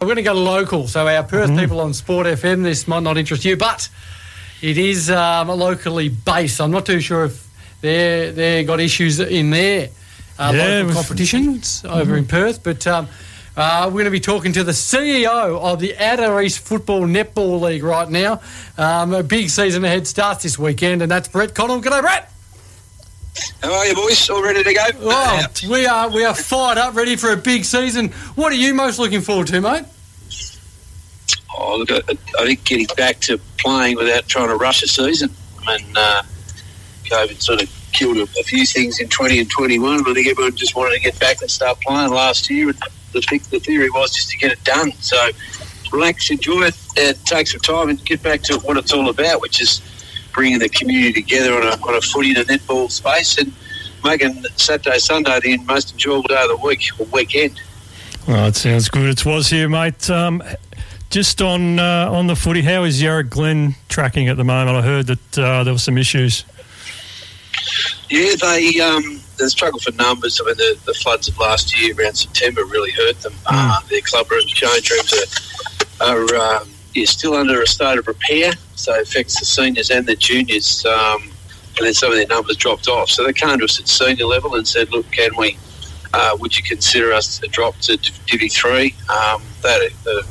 We're going to go local. So our Perth mm-hmm. people on Sport FM, this might not interest you, but it is um, locally based. I'm not too sure if they they got issues in their uh, yeah, local competitions mm-hmm. over in Perth, but. Um, uh, we're going to be talking to the CEO of the Outer East Football Netball League right now. Um, a big season ahead starts this weekend, and that's Brett Connell. G'day, Brett. How are you, boys? All ready to go? Oh, we are. We are fired up, ready for a big season. What are you most looking forward to, mate? Oh, look, I, I think getting back to playing without trying to rush a season. I mean, uh, COVID sort of killed a, a, few things in 20 and 21, but I think everyone just wanted to get back and start playing last year. And the, the theory was just to get it done. So relax, enjoy it, and take some time and get back to what it's all about, which is bringing the community together on a, on a footy and a netball space and making Saturday, Sunday the most enjoyable day of the week or weekend. Well, it sounds good. It was here, mate. Um, just on uh, on the footy, how is Yarra Glen tracking at the moment? I heard that uh, there were some issues. Yeah, they um, they struggle for numbers. I mean, the, the, floods of last year around September really hurt them. Mm. Uh, their club rooms, change rooms are, are uh, yeah, still under a state of repair so it affects the seniors and the juniors. Um, and then some of their numbers dropped off. So they came to us at senior level and said, "Look, can we? Uh, would you consider us a drop to Divi three? Um, they a, a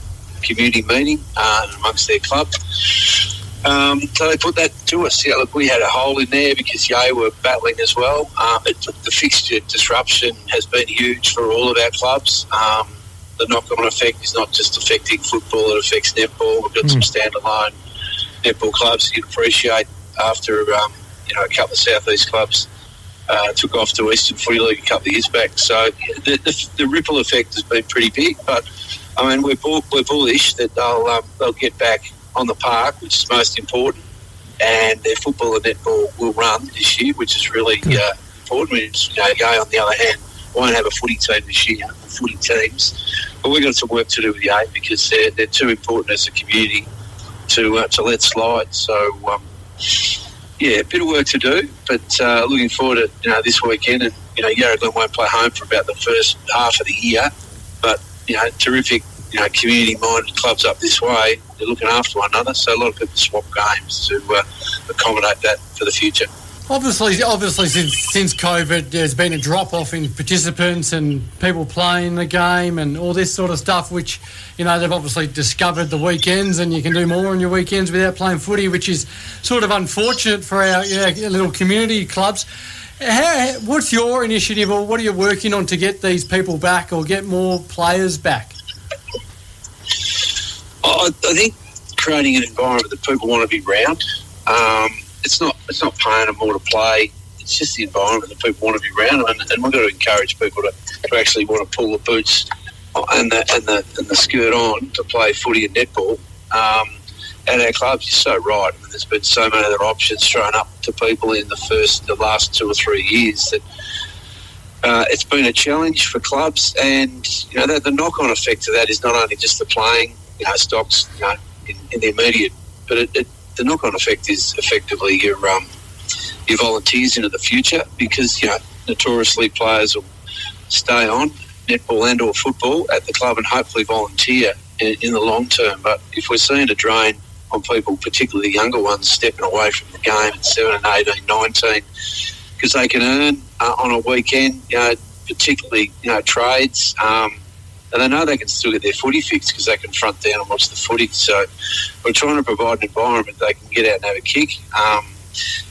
community meeting uh, amongst their club." Um, so they put that to us. Yeah, look, we had a hole in there because Yea were battling as well. Um, it, the fixture disruption has been huge for all of our clubs. Um, the knock-on effect is not just affecting football; it affects netball. We've got mm. some standalone netball clubs you'd appreciate after um, you know a couple of southeast clubs uh, took off to Eastern Footy League a couple of years back. So the, the, the ripple effect has been pretty big. But I mean, we're bull, we're bullish that they'll um, they'll get back on the park, which is most important, and their football and netball will run this year, which is really uh, important. you know, on the other hand, won't have a footy team this year, footy teams. But we've got some work to do with Yea because they're, they're too important as a community to uh, to let slide. So um, yeah, a bit of work to do, but uh, looking forward to you know this weekend. And you know, Yarra Glen won't play home for about the first half of the year, but you know, terrific you know community-minded clubs up this way. They're looking after one another, so a lot of people swap games to uh, accommodate that for the future. Obviously, obviously, since since COVID, there's been a drop off in participants and people playing the game and all this sort of stuff. Which, you know, they've obviously discovered the weekends, and you can do more on your weekends without playing footy, which is sort of unfortunate for our you know, little community clubs. How, what's your initiative, or what are you working on to get these people back, or get more players back? I, I think creating an environment that people want to be around. Um, it's not it's not paying them more to play. It's just the environment that people want to be around, and, and we've got to encourage people to, to actually want to pull the boots and the and the and the skirt on to play footy and netball. Um, at our clubs, you're so right. I mean, there's been so many other options thrown up to people in the first, the last two or three years that uh, it's been a challenge for clubs. And you know, the, the knock-on effect of that is not only just the playing, you know, stocks, you know, in, in the immediate, but it, it the knock-on effect is effectively your um, your volunteers into the future because you know notoriously players will stay on netball and or football at the club and hopefully volunteer in, in the long term. But if we're seeing a drain on people, particularly the younger ones, stepping away from the game at 7 18, 19, because they can earn uh, on a weekend, you know, particularly, you know, trades, um, and they know they can still get their footy fixed because they can front down and watch the footy. So we're trying to provide an environment they can get out and have a kick um,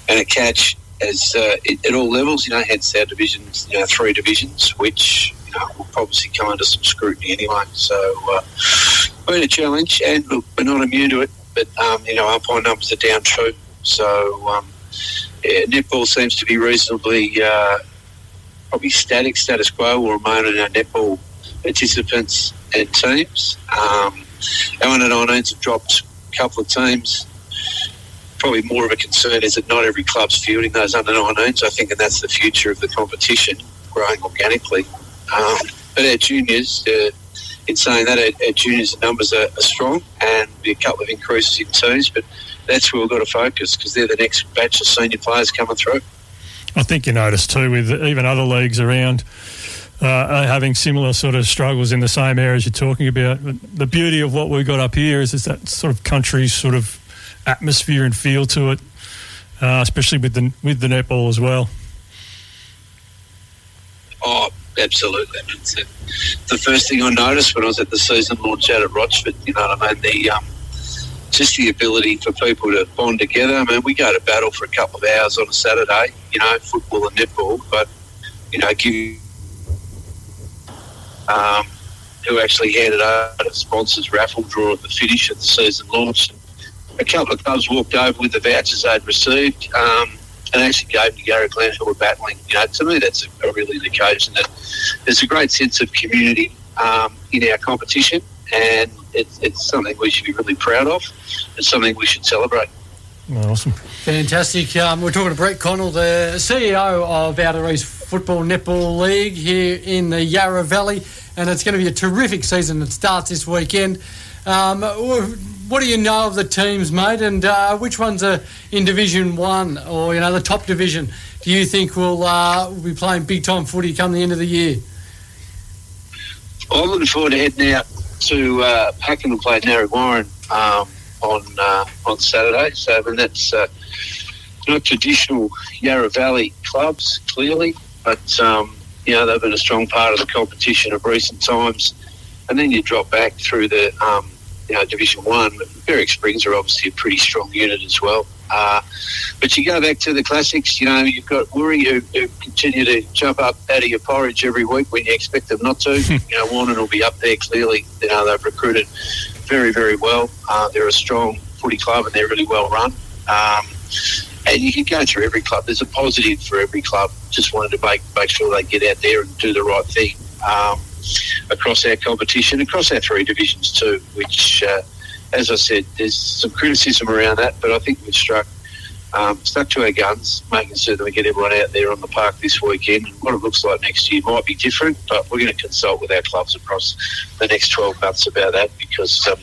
and a catch as uh, at all levels. You know, hence our divisions, you know, three divisions, which you know will probably come under some scrutiny anyway. So uh, been a challenge, and look, we're not immune to it. But um, you know, umpire numbers are down too. So um, yeah, netball seems to be reasonably. Uh, probably static, status quo will remain in our netball participants and teams. Um, our under 19s have dropped a couple of teams. Probably more of a concern is that not every club's fielding those under 19s. I think, and that's the future of the competition, growing organically. Um, but our juniors, uh, in saying that, our, our juniors' numbers are, are strong and a couple of increases in teams, but that's where we've got to focus because they're the next batch of senior players coming through. I think you noticed too with even other leagues around uh, are having similar sort of struggles in the same areas you're talking about. The beauty of what we've got up here is, is that sort of country sort of atmosphere and feel to it, uh, especially with the with the netball as well. Oh, absolutely. The first thing I noticed when I was at the season launch out at Rochford. You know what I mean? The um, just the ability for people to bond together. I mean, we go to battle for a couple of hours on a Saturday. You know, football and netball, but you know, give um, who actually handed out a sponsors raffle draw at the finish of the season launch. A couple of clubs walked over with the vouchers they'd received. Um, and actually gave to Yarra Glen who were battling. You know, to me, that's a, a really indication that there's a great sense of community um, in our competition, and it's, it's something we should be really proud of. It's something we should celebrate. Awesome. Fantastic. Um, we're talking to Brett Connell, the CEO of Outer East Football Netball League here in the Yarra Valley, and it's going to be a terrific season that starts this weekend. Um, what do you know of the teams, mate? And uh, which ones are in Division One or you know the top division? Do you think will uh, will be playing big time footy come the end of the year? I'm looking forward to heading out to uh, Pakenham and play Narre Warren um, on uh, on Saturday. So, and that's uh, not traditional Yarra Valley clubs, clearly, but um, you know they've been a strong part of the competition of recent times. And then you drop back through the um, you know, Division One. Berwick Springs are obviously a pretty strong unit as well. Uh, but you go back to the classics, you know, you've got Woori who, who, continue to jump up out of your porridge every week when you expect them not to. you know, Warren will be up there clearly. You know, they've recruited very, very well. Uh, they're a strong footy club and they're really well run. Um, and you can go through every club. There's a positive for every club. Just wanted to make make sure they get out there and do the right thing. Um, across our competition, across our three divisions too, which, uh, as I said, there's some criticism around that, but I think we've struck um, stuck to our guns, making sure that we get everyone out there on the park this weekend. What it looks like next year might be different, but we're going to consult with our clubs across the next 12 months about that because um,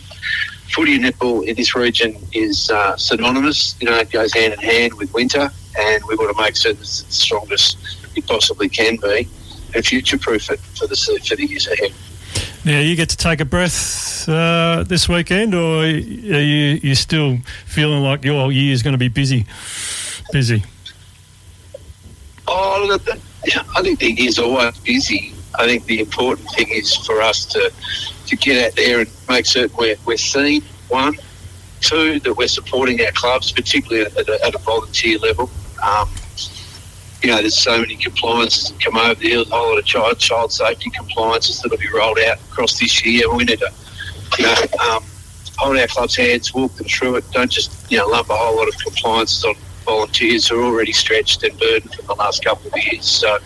footy and netball in this region is uh, synonymous. You know, it goes hand in hand with winter, and we want to make certain it's the strongest it possibly can be and future proof it for the for the years ahead. Now you get to take a breath uh, this weekend, or are you you still feeling like your year is going to be busy? Busy. Oh, I think the year's always busy. I think the important thing is for us to to get out there and make certain we're, we're seen. One, two, that we're supporting our clubs, particularly at a, at a volunteer level. Um, you know, there's so many compliances that come over there, a whole lot of child, child safety compliances that'll be rolled out across this year. We need to, you know, um, hold our club's hands, walk them through it. Don't just, you know, lump a whole lot of compliances on volunteers who are already stretched and burdened from the last couple of years. So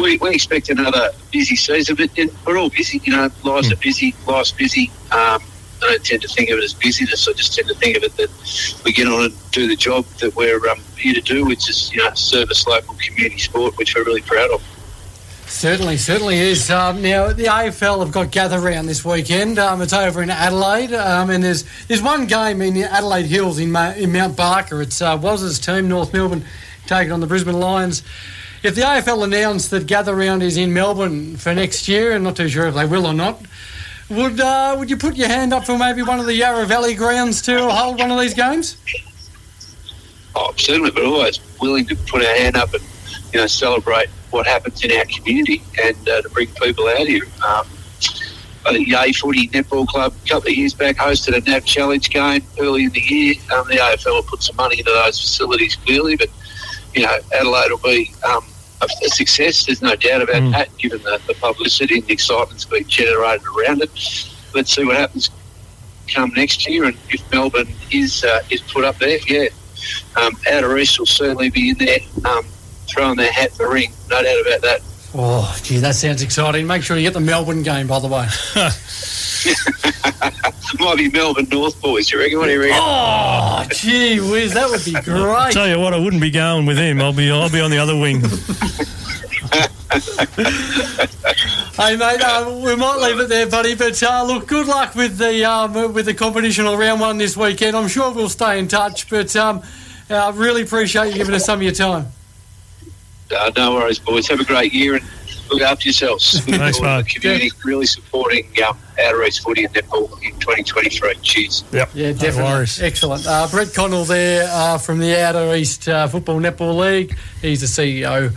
we, we expect another busy season, but we're all busy. You know, lives mm. are busy, life's busy. Um, I don't tend to think of it as busyness. I just tend to think of it that we get on and do the job that we're um, here to do, which is you know service local community sport, which we're really proud of. Certainly, certainly is. Um, now the AFL have got gather round this weekend. Um, it's over in Adelaide, um, and there's there's one game in the Adelaide Hills in, Ma- in Mount Barker. It's uh, Waz's team, North Melbourne, taking on the Brisbane Lions. If the AFL announced that gather round is in Melbourne for next year, I'm not too sure if they will or not. Would uh, would you put your hand up for maybe one of the Yarra Valley grounds to hold one of these games? Oh, certainly, but always willing to put our hand up and you know celebrate what happens in our community and uh, to bring people out here. Um, I think Yea Footy Netball Club a couple of years back hosted a NAB Challenge game early in the year. Um, the AFL put some money into those facilities clearly, but you know Adelaide will be um, a, a success. There's no doubt about mm. that, given the, the publicity and the excitement that's been generated around it. Let's see what happens come next year, and if Melbourne is uh, is put up there, yeah, um, Outer East will certainly be in there, um, throwing their hat in the ring. No doubt about that. Oh, gee, that sounds exciting. Make sure you get the Melbourne game, by the way. Might be Melbourne North boys, you reckon? What do you reckon? Oh, gee whiz, that would be great. I tell you what, I wouldn't be going with him. I'll be, I'll be on the other wing. hey mate, uh, we might leave it there, buddy. But uh, look, good luck with the um, with the competition or round one this weekend. I'm sure we'll stay in touch. But um, I uh, really appreciate you giving us some of your time. Uh, no worries, boys. Have a great year, and Look after yourselves. Thanks, Good mate. The community really supporting um, Outer East footy and netball in 2023. Cheers. Yep. Yeah, No definitely. worries. Excellent. Uh, Brett Connell there uh, from the Outer East uh, Football Netball League. He's the CEO